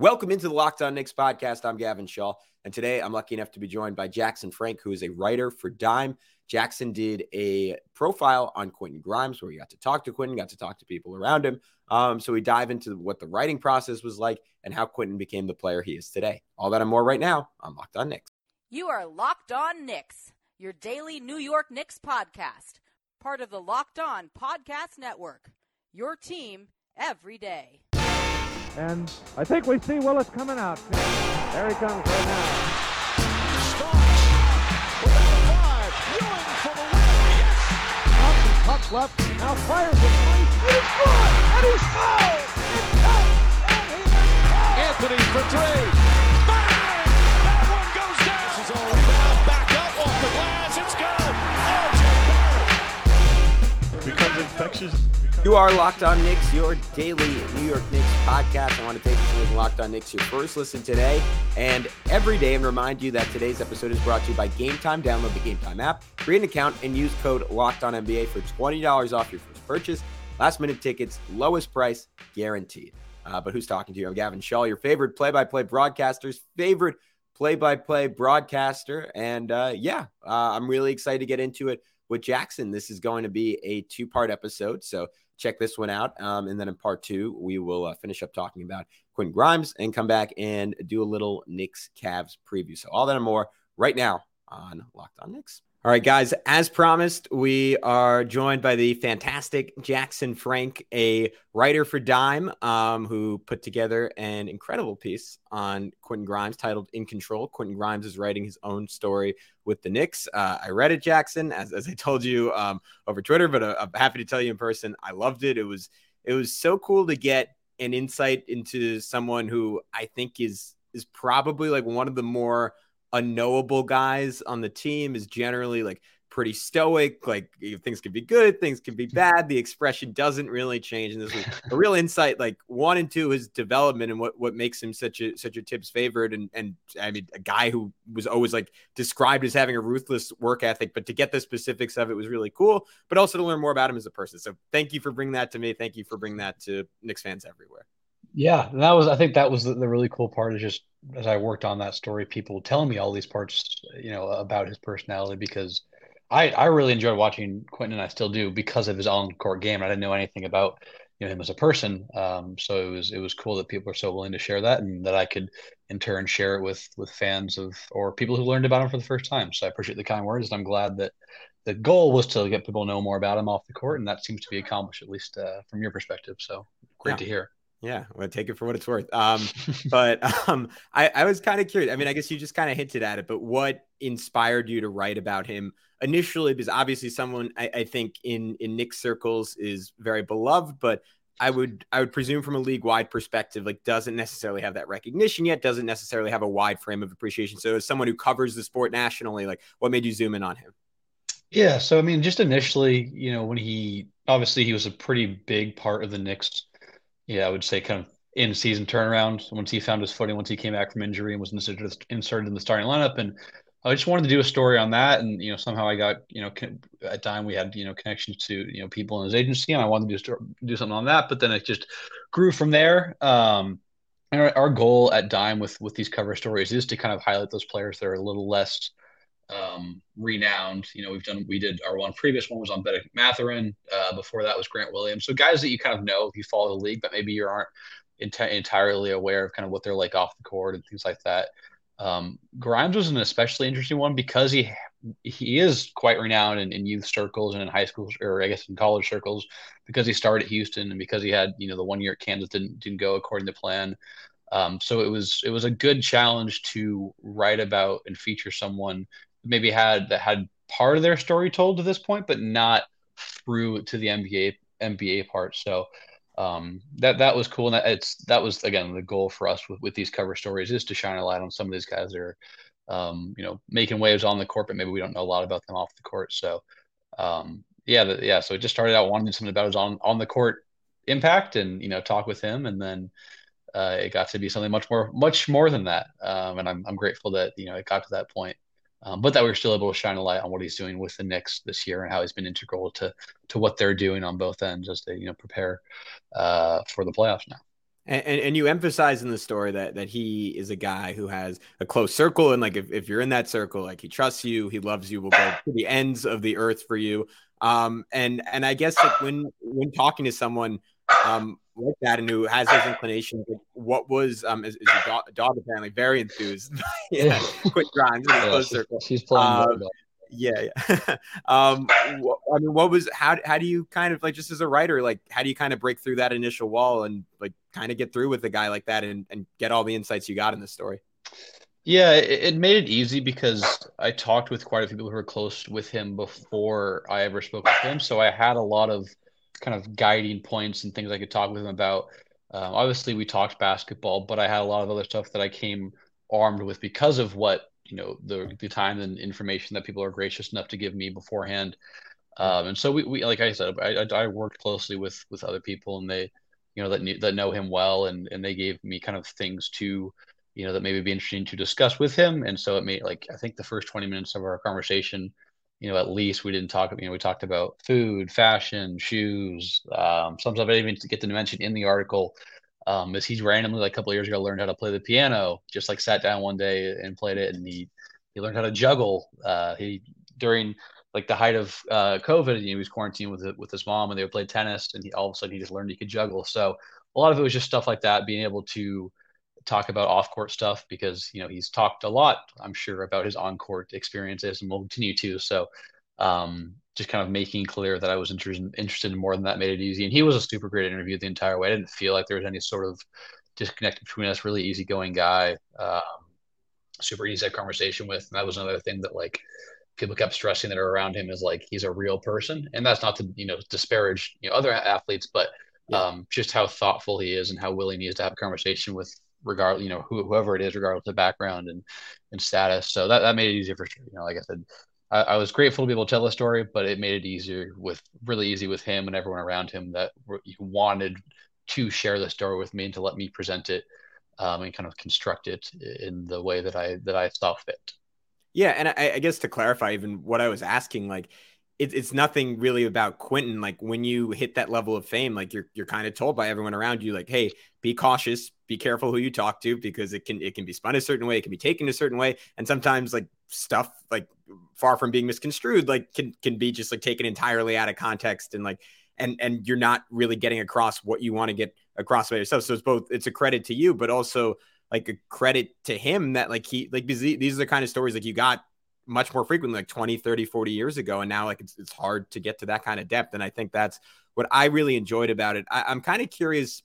Welcome into the Locked On Knicks podcast. I'm Gavin Schall, and today I'm lucky enough to be joined by Jackson Frank, who is a writer for Dime. Jackson did a profile on Quentin Grimes where he got to talk to Quentin, got to talk to people around him. Um, so we dive into what the writing process was like and how Quentin became the player he is today. All that and more right now on Locked On Knicks. You are Locked On Knicks, your daily New York Knicks podcast, part of the Locked On Podcast Network. Your team every day. And I think we see Willis coming out. There he comes right now. Puck left, now fires it. And he's good! And he's fouled! It's out! And he is fouled! Anthony for three. You are Locked On Knicks, your daily New York Knicks podcast. I want to thank you for making Locked On Knicks your first listen today and every day and remind you that today's episode is brought to you by Game Time. Download the Game Time app, create an account, and use code Locked On NBA for $20 off your first purchase. Last minute tickets, lowest price guaranteed. Uh, but who's talking to you? I'm Gavin Schall, your favorite play by play broadcaster's favorite play by play broadcaster. And uh, yeah, uh, I'm really excited to get into it with Jackson. This is going to be a two part episode. So check this one out. Um, and then in part two, we will uh, finish up talking about Quentin Grimes and come back and do a little Knicks Cavs preview. So all that and more right now on Locked On Knicks. All right, guys, as promised, we are joined by the fantastic Jackson Frank, a writer for Dime, um, who put together an incredible piece on Quentin Grimes titled In Control. Quentin Grimes is writing his own story with the Knicks. Uh, I read it, Jackson, as, as I told you um, over Twitter, but uh, I'm happy to tell you in person. I loved it. It was it was so cool to get an insight into someone who I think is is probably like one of the more unknowable guys on the team is generally like pretty stoic. Like things can be good, things can be bad. The expression doesn't really change. And this was a real insight, like one and two, his development and what, what makes him such a such a Thibs favorite. And and I mean a guy who was always like described as having a ruthless work ethic, but to get the specifics of it was really cool, but also to learn more about him as a person. So thank you for bringing that to me. Thank you for bringing that to Knicks fans everywhere. Yeah, that was I think that was the, the, really cool part is just as I worked on that story, people telling me all these parts, you know, about his personality because I I really enjoyed watching Quentin and I still do because of his on court game. I didn't know anything about you know him as a person, um, so it was it was cool that people are so willing to share that and that I could in turn share it with with fans of or people who learned about him for the first time. So I appreciate the kind words and I'm glad that the goal was to get people to know more about him off the court, and that seems to be accomplished at least uh, from your perspective. So great yeah. to hear. Yeah, well, take it for what it's worth. Um, but um, I, I was kind of curious. I mean, I guess you just kind of hinted at it, but what inspired you to write about him initially? Because obviously, someone I, I think in in Knicks circles is very beloved, but I would I would presume from a league wide perspective, like doesn't necessarily have that recognition yet, doesn't necessarily have a wide frame of appreciation. So, as someone who covers the sport nationally, like what made you zoom in on him? Yeah, so I mean, just initially, you know, when he obviously he was a pretty big part of the Knicks yeah, I would say kind of in season turnaround once he found his footing, once he came back from injury and was inserted, inserted in the starting lineup. And I just wanted to do a story on that. And, you know, somehow I got, you know, at time we had, you know, connections to, you know, people in his agency and I wanted to do, do something on that. But then it just grew from there. Um, and our, our goal at Dime with, with these cover stories is to kind of highlight those players that are a little less, um, renowned. You know, we've done, we did our one previous one was on Bennedict Mathurin. Uh, before that was Grant Williams. So guys that you kind of know if you follow the league, but maybe you aren't ent- entirely aware of kind of what they're like off the court and things like that. Um, Grimes was an especially interesting one because he he is quite renowned in, in youth circles and in high school or I guess in college circles because he started at Houston and because he had you know the one year at Kansas didn't didn't go according to plan. Um, so it was it was a good challenge to write about and feature someone maybe had that had part of their story told to this point, but not through to the NBA NBA part. So um, that that was cool, and that it's that was again the goal for us with, with these cover stories is to shine a light on some of these guys that are um, you know making waves on the court, but maybe we don't know a lot about them off the court. So um, yeah, the, yeah. So it just started out wanting something about his on on the court impact, and you know talk with him, and then. Uh, it got to be something much more, much more than that, um, and I'm I'm grateful that you know it got to that point um, but that we are still able to shine a light on what he's doing with the Knicks this year and how he's been integral to to what they're doing on both ends as they you know prepare uh, for the playoffs now. And, and, you emphasize in the story that that he is a guy who has a close circle, and like if, if you're in that circle, like he trusts you, he loves you, will go to the ends of the earth for you. Um, and and I guess like when when talking to someone um like that and who has those inclinations, like what was um is, is your dog, dog apparently very enthused? yeah, quick Grimes in Yeah, close she's, circle. she's playing Um. Yeah, yeah. um, wh- I mean, what was how how do you kind of like just as a writer, like how do you kind of break through that initial wall and like kind of get through with a guy like that and and get all the insights you got in the story? Yeah, it, it made it easy because I talked with quite a few people who were close with him before I ever spoke with him. So I had a lot of kind of guiding points and things I could talk with him about. Um, obviously, we talked basketball, but I had a lot of other stuff that I came armed with because of what, you know, the the time and information that people are gracious enough to give me beforehand. Um, and so we, we like I said, I, I worked closely with with other people and they, you know, that knew, that know him well and and they gave me kind of things to you know, that maybe be interesting to discuss with him. And so it made like I think the first 20 minutes of our conversation, you know, at least we didn't talk, you know, we talked about food, fashion, shoes, um, some stuff I didn't even get to mention in the article. Um, is he's randomly like a couple years ago learned how to play the piano, just like sat down one day and played it, and he he learned how to juggle. Uh, he during like the height of uh, COVID, he was quarantined with with his mom, and they would play tennis, and he all of a sudden he just learned he could juggle. So a lot of it was just stuff like that, being able to talk about off court stuff because you know he's talked a lot, I'm sure, about his on court experiences and will continue to. So um, just kind of making clear that I was interested interested in more than that made it easy. And he was a super great interview the entire way. I didn't feel like there was any sort of disconnect between us. Really easygoing guy, um, super easy to have conversation with. And that was another thing that like people kept stressing that are around him is like he's a real person, and that's not to you know disparage you know other athletes, but Yeah. um, just how thoughtful he is and how willing he is to have a conversation with regard you know who, whoever it is regardless of background and and status. So that, that made it easier for you know like i said I, I was grateful to be able to tell the story but it made it easier with really easy with him and everyone around him that were, wanted to share the story with me and to let me present it um, and kind of construct it in the way that i that i saw fit. Yeah, and I, I guess to clarify even what I was asking, like it, it's nothing really about Quentin. Like when you hit that level of fame, like you're you're kind of told by everyone around you, like, hey, be cautious, be careful who you talk to because it can it can be spun a certain way, it can be taken a certain way, and sometimes like stuff like far from being misconstrued, like can can be just like taken entirely out of context and like and and you're not really getting across what you want to get across by yourself. So it's both it's a credit to you, but also like a credit to him that like he like these these are the kind of stories like you got much more frequently like 20 30 40 years ago and now like it's, it's hard to get to that kind of depth and i think that's what i really enjoyed about it. I, i'm kind of curious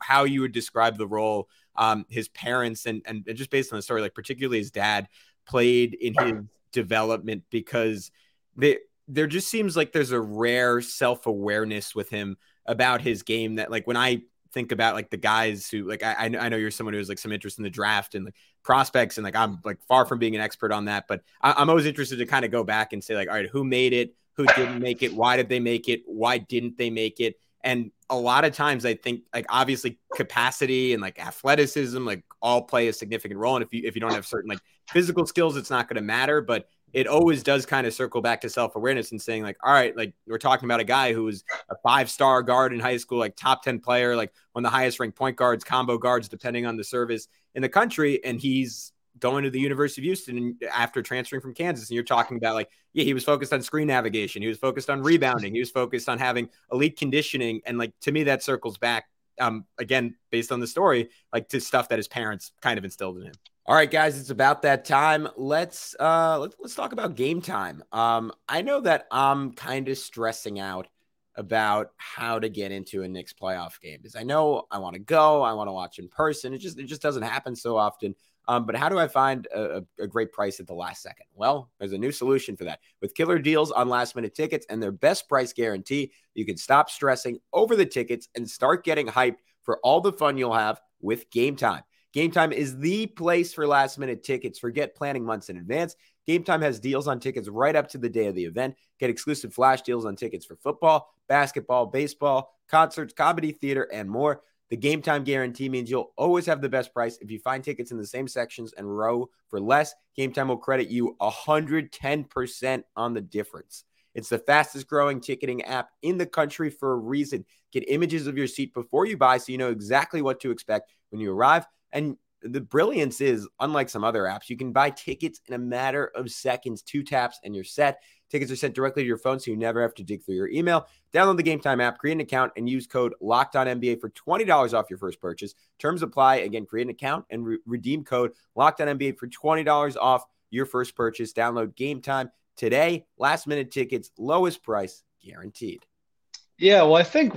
how you would describe the role um his parents and and just based on the story like particularly his dad played in his development because they there just seems like there's a rare self-awareness with him about his game that like when i think about like the guys who like I, I know you're someone who has like some interest in the draft and like prospects and like I'm like far from being an expert on that, but I, I'm always interested to kind of go back and say like, all right, who made it, who didn't make it, why did they make it, why didn't they make it, and a lot of times I think like obviously capacity and like athleticism like all play a significant role, and if you if you don't have certain like physical skills, it's not going to matter, but it always does kind of circle back to self awareness and saying like, all right, like we're talking about a guy who was a five star guard in high school, like top ten player, like one of the highest ranked point guards, combo guards, depending on the service in the country, and he's going to the University of Houston after transferring from Kansas. And you're talking about like, yeah, he was focused on screen navigation, he was focused on rebounding, he was focused on having elite conditioning, and like to me that circles back um, again, based on the story, like to stuff that his parents kind of instilled in him. All right, guys, it's about that time. Let's uh let's, let's talk about game time. Um, I know that I'm kind of stressing out about how to get into a Knicks playoff game because I know I want to go, I want to watch in person. It just it just doesn't happen so often. Um, but how do I find a, a, great price at the last second? Well, there's a new solution for that. With killer deals on last minute tickets and their best price guarantee, you can stop stressing over the tickets and start getting hyped for all the fun you'll have with Game Time. Game Time is the place for last minute tickets. Forget planning months in advance. Game Time has deals on tickets right up to the day of the event. Get exclusive flash deals on tickets for football, basketball, baseball, concerts, comedy, theater, and more. The game time guarantee means you'll always have the best price. If you find tickets in the same sections and row for less, game time will credit you 110% on the difference. It's the fastest growing ticketing app in the country for a reason. Get images of your seat before you buy so you know exactly what to expect when you arrive. And the brilliance is, unlike some other apps, you can buy tickets in a matter of seconds, two taps, and you're set. Tickets are sent directly to your phone, so you never have to dig through your email. Download the Game Time app, create an account, and use code Locked On NBA for twenty dollars off your first purchase. Terms apply. Again, create an account and re- redeem code Locked On NBA for twenty dollars off your first purchase. Download Game Time today. Last minute tickets, lowest price guaranteed. Yeah, well, I think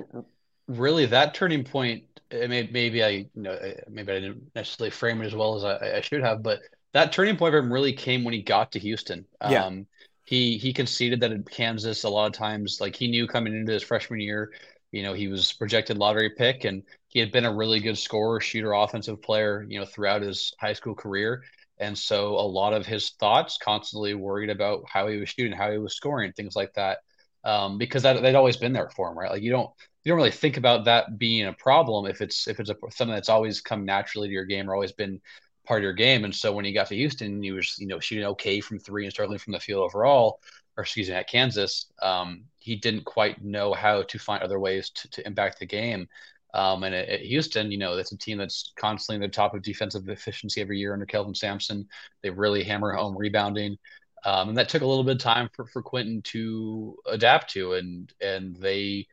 really that turning point. May, maybe I, you know, maybe I didn't necessarily frame it as well as I, I should have, but that turning point for him really came when he got to Houston. Yeah. Um, he he conceded that in Kansas a lot of times, like he knew coming into his freshman year, you know, he was projected lottery pick, and he had been a really good scorer, shooter, offensive player, you know, throughout his high school career. And so a lot of his thoughts constantly worried about how he was shooting, how he was scoring, things like that. Um, because that they'd always been there for him, right? Like you don't you don't really think about that being a problem if it's if it's a, something that's always come naturally to your game or always been part of your game. And so when he got to Houston, he was you know shooting okay from three and struggling from the field overall, or excuse me, at Kansas, um, he didn't quite know how to find other ways to, to impact the game. Um, and at, at, Houston, you know, that's a team that's constantly in the top of defensive efficiency every year under Kelvin Sampson. They really hammer home rebounding. Um, and that took a little bit of time for, for Quentin to adapt to. And, and they,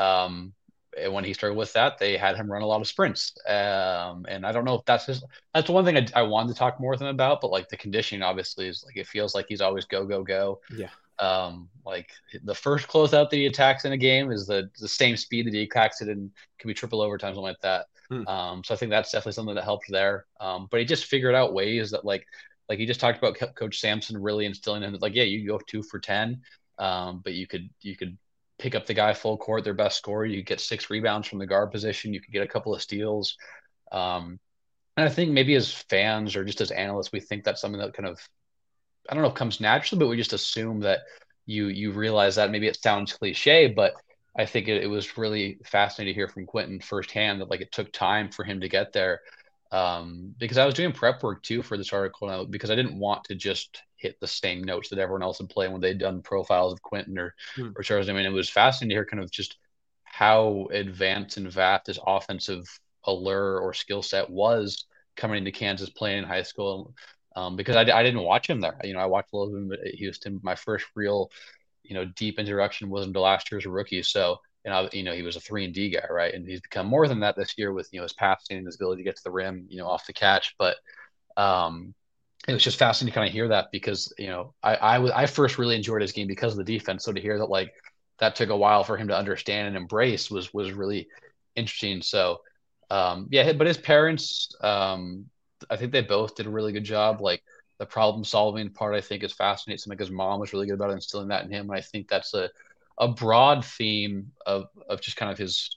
um, and when he started with that, they had him run a lot of sprints. Um, and I don't know if that's just, that's one thing I, I wanted to talk more with him about, but like the conditioning obviously is like, it feels like he's always go, go, go. Yeah. Um, like the first closeout that he attacks in a game is the the same speed that he attacks it and can be triple overtime, something like that. Hmm. Um, so I think that's definitely something that helped there. Um, but he just figured out ways that like like he just talked about Coach Sampson really instilling him like yeah you go two for ten, um, but you could you could pick up the guy full court, their best scorer. You get six rebounds from the guard position. You could get a couple of steals. Um, and I think maybe as fans or just as analysts, we think that's something that kind of I don't know comes naturally, but we just assume that you you realize that maybe it sounds cliche, but I think it, it, was really fascinating to hear from Quentin firsthand that like it took time for him to get there. Um, because I was doing prep work too for this article because I didn't want to just hit the same notes that everyone else had played when they'd done profiles of Quentin or, hmm. or Charles. I mean, it was fascinating to hear kind of just how advanced and vast his offensive allure or skill set was coming into Kansas playing in high school um, because I, I didn't watch him there. You know, I watched a little bit at Houston. My first real, you know, deep introduction wasn't to last year's rookie. So, you know, you know, he was a three and D guy, right? And he's become more than that this year with you know his passing and his ability to get to the rim, you know, off the catch. But um, it was just fascinating to kind of hear that because you know I I was I first really enjoyed his game because of the defense. So to hear that like that took a while for him to understand and embrace was was really interesting. So um, yeah, but his parents um, I think they both did a really good job. Like the problem solving part, I think is fascinating. Something his mom was really good about instilling that in him, and I think that's a a broad theme of of just kind of his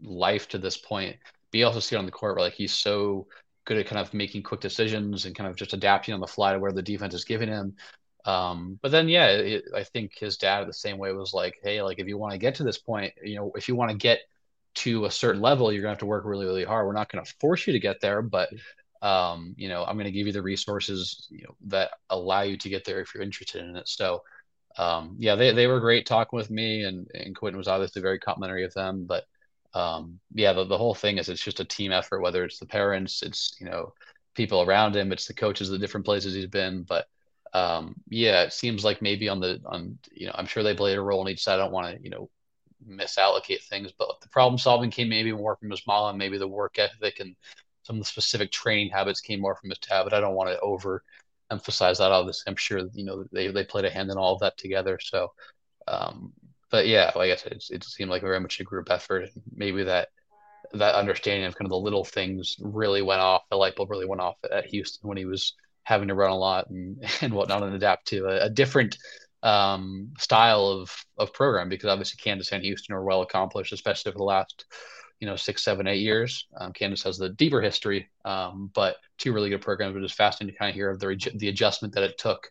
life to this point. But you also see it on the court where like he's so good at kind of making quick decisions and kind of just adapting on the fly to where the defense is giving him. Um, but then, yeah, it, I think his dad the same way was like, hey, like if you want to get to this point, you know, if you want to get to a certain level, you're gonna have to work really, really hard. We're not gonna force you to get there, but um, you know, I'm to give you the resources you know, that allow you to get there if you're interested in it. So, um, yeah, they, they were great talking with me, and, and Quentin was obviously very complimentary of them. But um, yeah, the, the whole thing is it's just a team effort, whether it's the parents, it's, you know, people around him, it's the coaches, the different places he's been. But um, yeah, it seems like maybe on the, on, you know, I'm sure they played a role in each side. I don't want to, you know, misallocate things, but the problem solving came maybe more from his mom and maybe the work ethic and some of the specific training habits came more from his dad, but I don't want to over emphasize that. Obviously, I'm sure you know they they played a hand in all of that together. So, um, but yeah, like I said, it, it seemed like very much a group effort, maybe that that understanding of kind of the little things really went off. The light bulb really went off at Houston when he was having to run a lot and and whatnot and adapt to a, a different um, style of of program because obviously Kansas and Houston are well accomplished, especially for the last you know six, seven, eight years. Um, Kansas has the deeper history, um, but two really good programs. But it's fascinating to kind of hear of the the adjustment that it took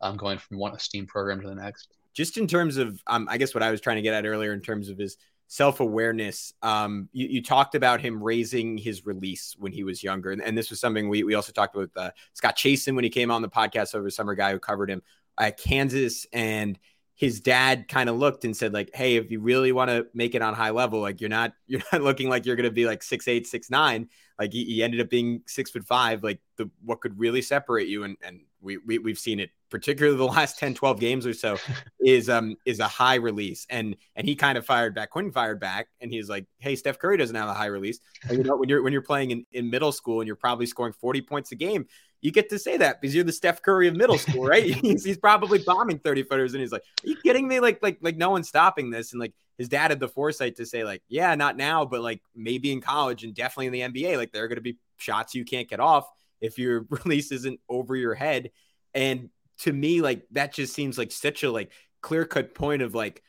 um, going from one esteem program to the next. Just in terms of, um, I guess what I was trying to get at earlier in terms of his self awareness. Um, you, you, talked about him raising his release when he was younger, and, and this was something we we also talked about uh, Scott Chasen when he came on the podcast over summer. Guy who covered him at Kansas and his dad kind of looked and said like, "Hey, if you really want to make it on high level, like you're not you're not looking like you're going to be like six eight six nine. Like he, he, ended up being six foot five. Like the what could really separate you, and and we, we we've seen it particularly the last 10 12 games or so is um is a high release and and he kind of fired back quentin fired back and he's like hey steph curry doesn't have a high release and, you know when you're when you're playing in, in middle school and you're probably scoring 40 points a game you get to say that because you're the Steph Curry of middle school, right? he's, he's probably bombing 30 footers and he's like, Are you kidding me? Like, like, like no one's stopping this. And like his dad had the foresight to say, like, yeah, not now, but like maybe in college and definitely in the NBA, like there are gonna be shots you can't get off if your release isn't over your head. And to me, like that just seems like such a like clear cut point of like,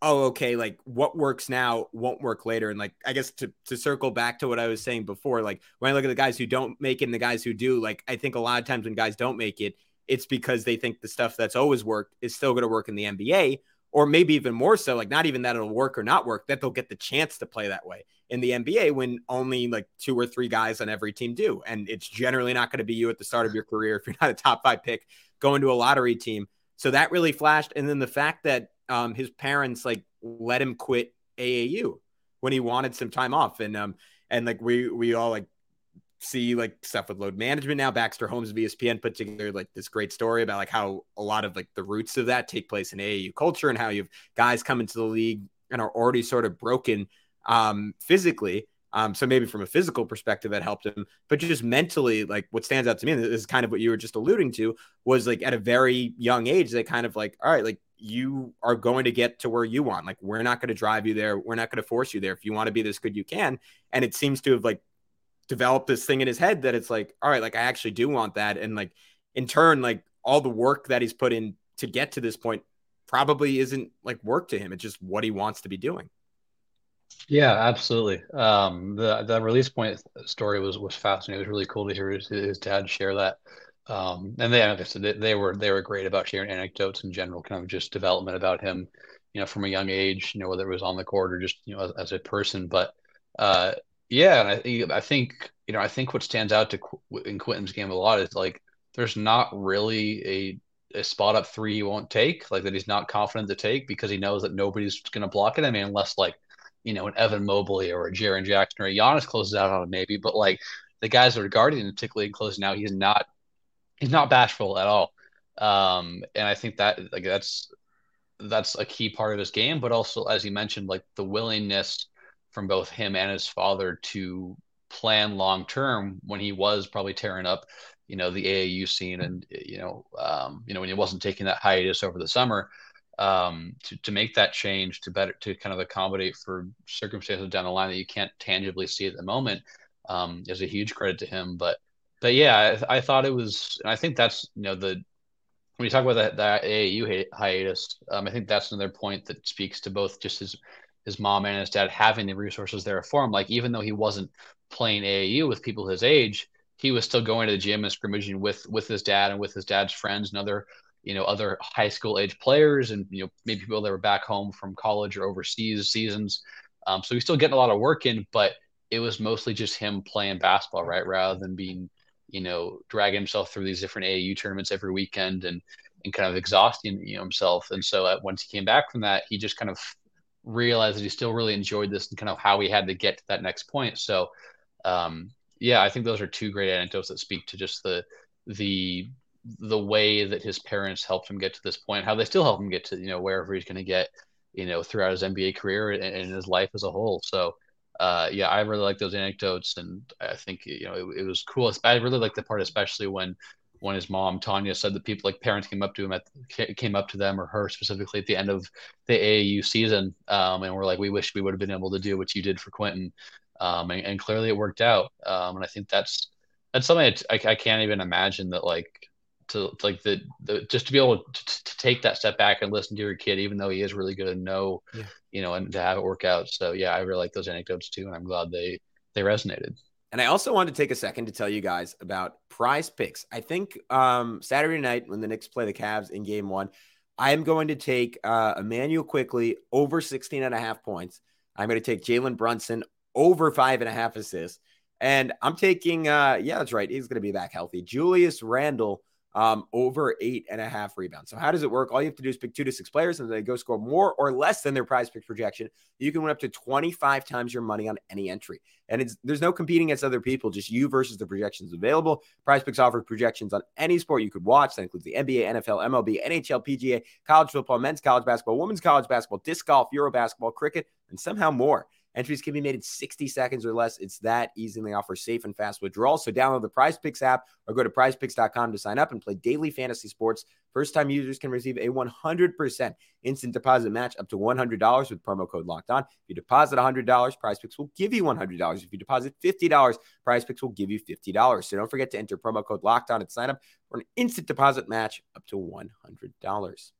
oh, okay, like what works now won't work later. And like, I guess to, to circle back to what I was saying before, like when I look at the guys who don't make it and the guys who do, like, I think a lot of times when guys don't make it, it's because they think the stuff that's always worked is still going to work in the NBA, or maybe even more so, like not even that it'll work or not work, that they'll get the chance to play that way in the NBA when only like two or three guys on every team do. And it's generally not going to be you at the start of your career if you're not a top five pick going to a lottery team. So that really flashed. And then the fact that um, his parents like let him quit AAU when he wanted some time off. And um and like we we all like see like stuff with load management now. Baxter Holmes of ESPN put together like this great story about like how a lot of like the roots of that take place in AAU culture and how you have guys come into the league and are already sort of broken um physically. Um, so maybe from a physical perspective that helped him, but just mentally, like what stands out to me, and this is kind of what you were just alluding to, was like at a very young age, they kind of like, all right, like you are going to get to where you want. Like, we're not going to drive you there. We're not going to force you there. If you want to be this good, you can. And it seems to have like developed this thing in his head that it's like, all right, like I actually do want that. And like in turn, like all the work that he's put in to get to this point probably isn't like work to him. It's just what he wants to be doing. Yeah, absolutely. Um, the the release point story was was fascinating. It was really cool to hear his, his dad share that. Um, and they, they, they were they were great about sharing anecdotes in general, kind of just development about him, you know, from a young age, you know, whether it was on the court or just you know as, as a person. But uh, yeah, and I, I think you know I think what stands out to in Quentin's game a lot is like there's not really a a spot up three he won't take, like that he's not confident to take because he knows that nobody's going to block it. I mean, unless like you know an Evan Mobley or a Jaren Jackson or a Giannis closes out on him maybe, but like the guys that are guarding particularly in closing out, he's not he's not bashful at all. Um, and I think that like that's that's a key part of his game, but also as you mentioned, like the willingness from both him and his father to plan long term when he was probably tearing up, you know, the AAU scene and you know, um, you know, when he wasn't taking that hiatus over the summer, um, to to make that change to better to kind of accommodate for circumstances down the line that you can't tangibly see at the moment, um, is a huge credit to him. But but yeah, I, I, thought it was, and I think that's you know the when you talk about that, that AAU hiatus, um, I think that's another point that speaks to both just his his mom and his dad having the resources there for him. Like even though he wasn't playing AAU with people his age, he was still going to the gym and scrimmaging with with his dad and with his dad's friends and other you know other high school age players and you know maybe people that were back home from college or overseas seasons. Um, so he's still getting a lot of work in, but it was mostly just him playing basketball, right, rather than being you know, dragging himself through these different AAU tournaments every weekend and and kind of exhausting you know himself. And so uh, once he came back from that, he just kind of realized that he still really enjoyed this and kind of how he had to get to that next point. So um, yeah, I think those are two great anecdotes that speak to just the the the way that his parents helped him get to this point, how they still help him get to you know wherever he's going to get, you know, throughout his NBA career and, and his life as a whole. So uh, yeah, I really like those anecdotes, and I think you know it, it, was cool. I really like the part, especially when when his mom Tanya said that people like parents came up to him at came up to them or her specifically at the end of the AAU season, um, and were like, "We wish we would have been able to do what you did for Quentin," um, and, and, clearly it worked out. Um, and I think that's that's something I, I can't even imagine that like to, to like the, the just to be able to, to, take that step back and listen to your kid, even though he is really good and know, yeah. you know, and to have it work out. So yeah, I really like those anecdotes too, and I'm glad they they resonated. And I also wanted to take a second to tell you guys about prize picks. I think um, Saturday night when the Knicks play the Cavs in game one, I am going to take uh, Immanuel Quickley over 16 and a half points. I'm going to take Jalen Brunson over five and a half assists. And I'm taking, uh, yeah, that's right. He's going to be back healthy. Julius Randle um, over eight and a half rebounds. So, how does it work? All you have to do is pick two to six players, and they go score more or less than their prize pick projection. You can win up to 25 times your money on any entry. And it's there's no competing against other people, just you versus the projections available. Prize picks offers projections on any sport you could watch. That includes the NBA, NFL, MLB, NHL, PGA, college football, men's college basketball, women's college basketball, disc golf, Euro basketball, cricket, and somehow more. Entries can be made in 60 seconds or less. It's that easy and they offer safe and fast withdrawals. So download the Prize Picks app or go to prizepicks.com to sign up and play daily fantasy sports. First time users can receive a 100% instant deposit match up to $100 with promo code locked on. If you deposit $100, Prize Picks will give you $100. If you deposit $50, Prize Picks will give you $50. So don't forget to enter promo code locked on at sign up for an instant deposit match up to $100.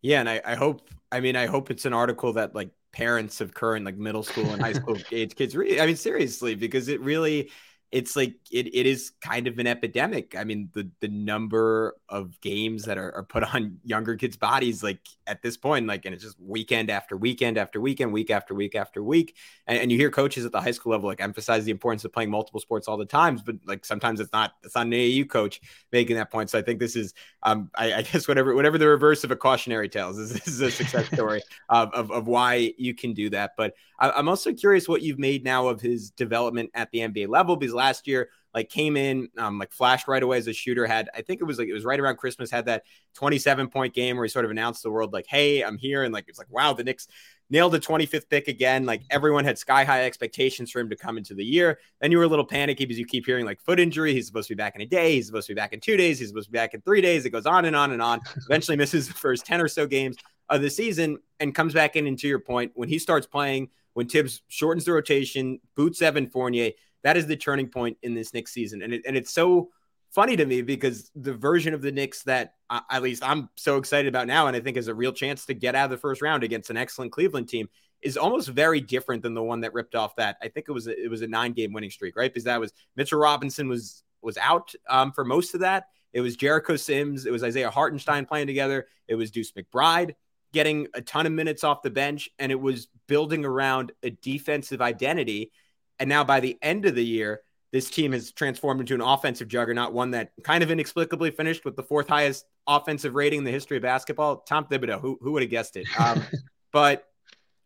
Yeah, and I, I hope I mean I hope it's an article that like parents of current like middle school and high school age kids really i mean seriously because it really it's like it, it is kind of an epidemic. I mean, the the number of games that are, are put on younger kids' bodies, like at this point, like, and it's just weekend after weekend after weekend, week after week after week. And, and you hear coaches at the high school level like emphasize the importance of playing multiple sports all the times, but like sometimes it's not it's not an AAU coach making that point. So I think this is um I, I guess whatever whatever the reverse of a cautionary tale is, this is a success story of, of, of why you can do that. But I, I'm also curious what you've made now of his development at the NBA level because last year like came in um, like flashed right away as a shooter had i think it was like it was right around christmas had that 27 point game where he sort of announced the world like hey i'm here and like it's like wow the Knicks nailed the 25th pick again. Like everyone had sky high expectations for him to come into the year. Then you were a little panicky because you keep hearing like foot injury he's supposed to be back in a day he's supposed to be back in two days he's supposed to be back in three days it goes on and on and on eventually misses the first 10 or so games of the season and comes back in and to your point when he starts playing when Thibs shortens the rotation boots Evan Fournier that is the turning point in this Knicks season. And, it, and it's so funny to me because the version of the Knicks that uh, at least I'm so excited about now, and I think is a real chance to get out of the first round against an excellent Cleveland team, is almost very different than the one that ripped off that. I think it was a, it was a nine game winning streak, right? Because that was Mitchell Robinson was was out um, for most of that. It was Jericho Sims, it was Isaiah Hartenstein playing together, it was Deuce McBride getting a ton of minutes off the bench, and it was building around a defensive identity and now by the end of the year, this team has transformed into an offensive juggernaut, one that kind of inexplicably finished with the fourth highest offensive rating in the history of basketball. Tom Thibodeau, who, who would have guessed it? Um, but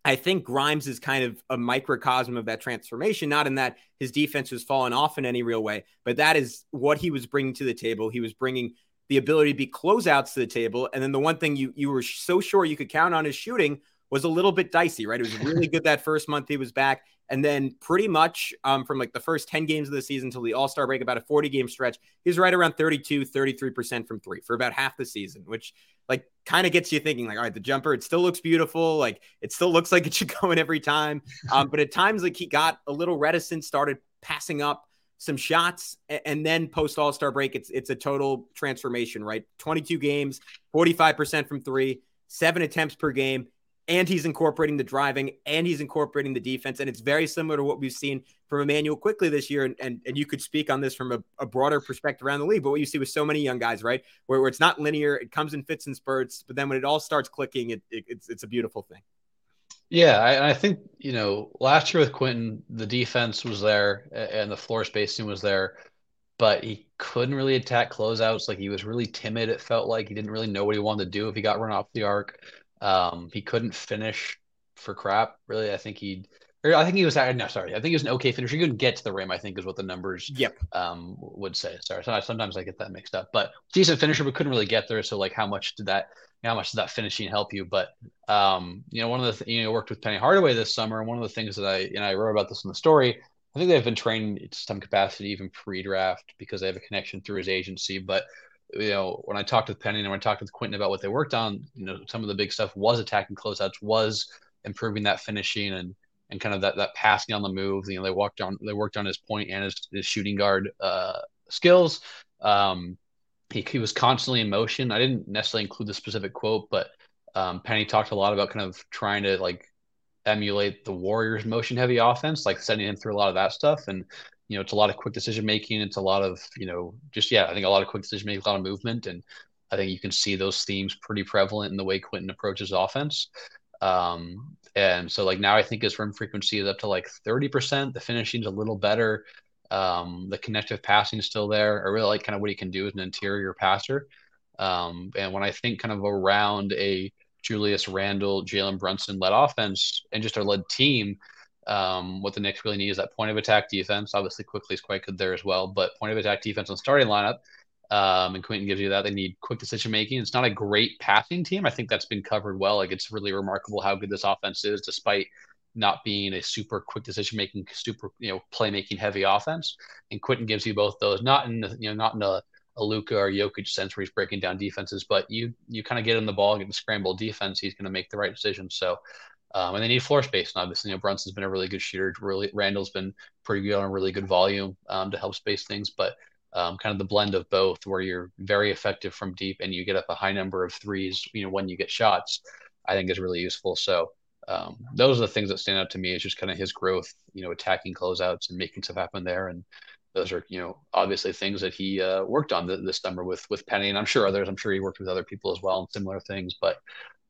I think Grimes is kind of a microcosm of that transformation, not in that his defense was falling off in any real way, but that is what he was bringing to the table. He was bringing the ability to be closeouts to the table. And then the one thing you, you were so sure you could count on is shooting was a little bit dicey, right? It was really good that first month he was back. And then pretty much um, from like the first 10 games of the season until the All Star break, about a 40 game stretch, he's right around 32, 33% from three for about half the season, which like kind of gets you thinking, like, all right, the jumper, it still looks beautiful. Like it still looks like it should go in every time. Um, but at times, like he got a little reticent, started passing up some shots, and then post All Star break, it's it's a total transformation, right? 22 games, 45% from three, seven attempts per game and he's incorporating the driving and he's incorporating the defense. And it's very similar to what we've seen from Immanuel Quickley this year. And, and, and you could speak on this from a, a, broader perspective around the league. But what you see with so many young guys, right, where, where it's not linear, it comes in fits and spurts. But then when it all starts clicking, it, it it's, it's a beautiful thing. Yeah, I, I think, you know, last year with Quentin, the defense was there and the floor spacing was there but he couldn't really attack closeouts. Like he was really timid. It felt like he didn't really know what he wanted to do if he got run off the arc. Um, he couldn't finish for crap. Really, I think he. I think he was. No, sorry. I think he was an okay finisher. He couldn't get to the rim. I think is what the numbers. Yep. Um, would say. Sorry. Sometimes I get that mixed up. But decent finisher, but couldn't really get there. So like, how much did that? How much did that finishing help you? But um, you know, one of the th- you know worked with Penny Hardaway this summer, and one of the things that I you know I wrote about this in the story. I think they've been trained to some capacity even pre-draft because they have a connection through his agency. But you know, when I talked with Penny and when I talked with Quentin about what they worked on, you know, some of the big stuff was attacking closeouts, was improving that finishing and and kind of that that passing on the move. You know, they walked on they worked on his point and his, his shooting guard uh, skills. Um, he, he was constantly in motion. I didn't necessarily include the specific quote, but um, Penny talked a lot about kind of trying to like emulate the Warriors motion heavy offense, like sending him through a lot of that stuff. And you know, it's a lot of quick decision making. It's a lot of, you know, just, yeah, I think a lot of quick decision making, a lot of movement. And I think you can see those themes pretty prevalent in the way Quentin approaches offense. Um, and so like now I think his rim frequency is up to like 30%. The finishing's a little better. Um, the connective passing is still there. I really like kind of what he can do as an interior passer. Um, and when I think kind of around a Julius Randle, Jalen Brunson led offense and just a led team, um, what the Knicks really need is that point of attack defense. Obviously, Quickley is quite good there as well, but point of attack defense on starting lineup. Um, and Quentin gives you that. They need quick decision making. It's not a great passing team. I think that's been covered well. Like it's really remarkable how good this offense is, despite not being a super quick decision making, super you know playmaking heavy offense. And Quentin gives you both those. Not in the you know not in a, a Luka or Jokic sense where he's breaking down defenses, but you you kind of get in the ball, get the scramble defense. He's going to make the right decision. So. Um, and they need floor space. And obviously, you know, Brunson's been a really good shooter. Really, Randle's been pretty good on really good volume um, to help space things. But um, kind of the blend of both, where you're very effective from deep and you get up a high number of threes, you know, when you get shots, I think is really useful. So um, those are the things that stand out to me. Is just kind of his growth, you know, attacking closeouts and making stuff happen there. And those are, you know, obviously things that he uh, worked on this summer with with Penny, and I'm sure others. I'm sure he worked with other people as well and similar things. But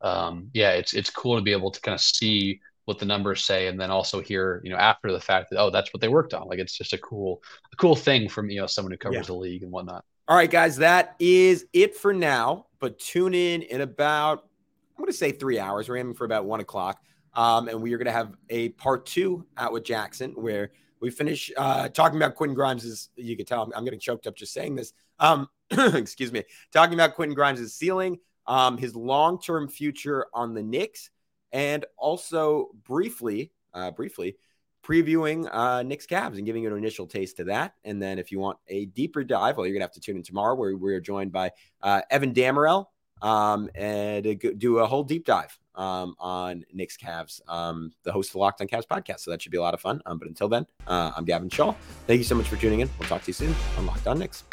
um, yeah, it's it's cool to be able to kind of see what the numbers say and then also hear you know after the fact that oh that's what they worked on like it's just a cool a cool thing from you know someone who covers yeah. the league and whatnot all right guys that is it for now but tune in in about i'm going to say three hours we're aiming for about one o'clock um, and we are going to have a part two out with jackson where we finish uh, talking about quentin grimes as you can tell i'm, I'm getting choked up just saying this um, excuse me talking about quentin grimes' ceiling um, his long-term future on the Knicks, and also briefly, uh, briefly previewing uh, Knicks Cavs and giving you an initial taste to that. And then if you want a deeper dive, well, you're gonna have to tune in tomorrow where we're joined by uh, Evan Dammarell um, and do a whole deep dive um, on Knicks Cavs, um, the host of the Locked on Cavs podcast. So that should be a lot of fun. Um, but until then, uh, I'm Gavin Schall. Thank you so much for tuning in. We'll talk to you soon on Locked on Knicks.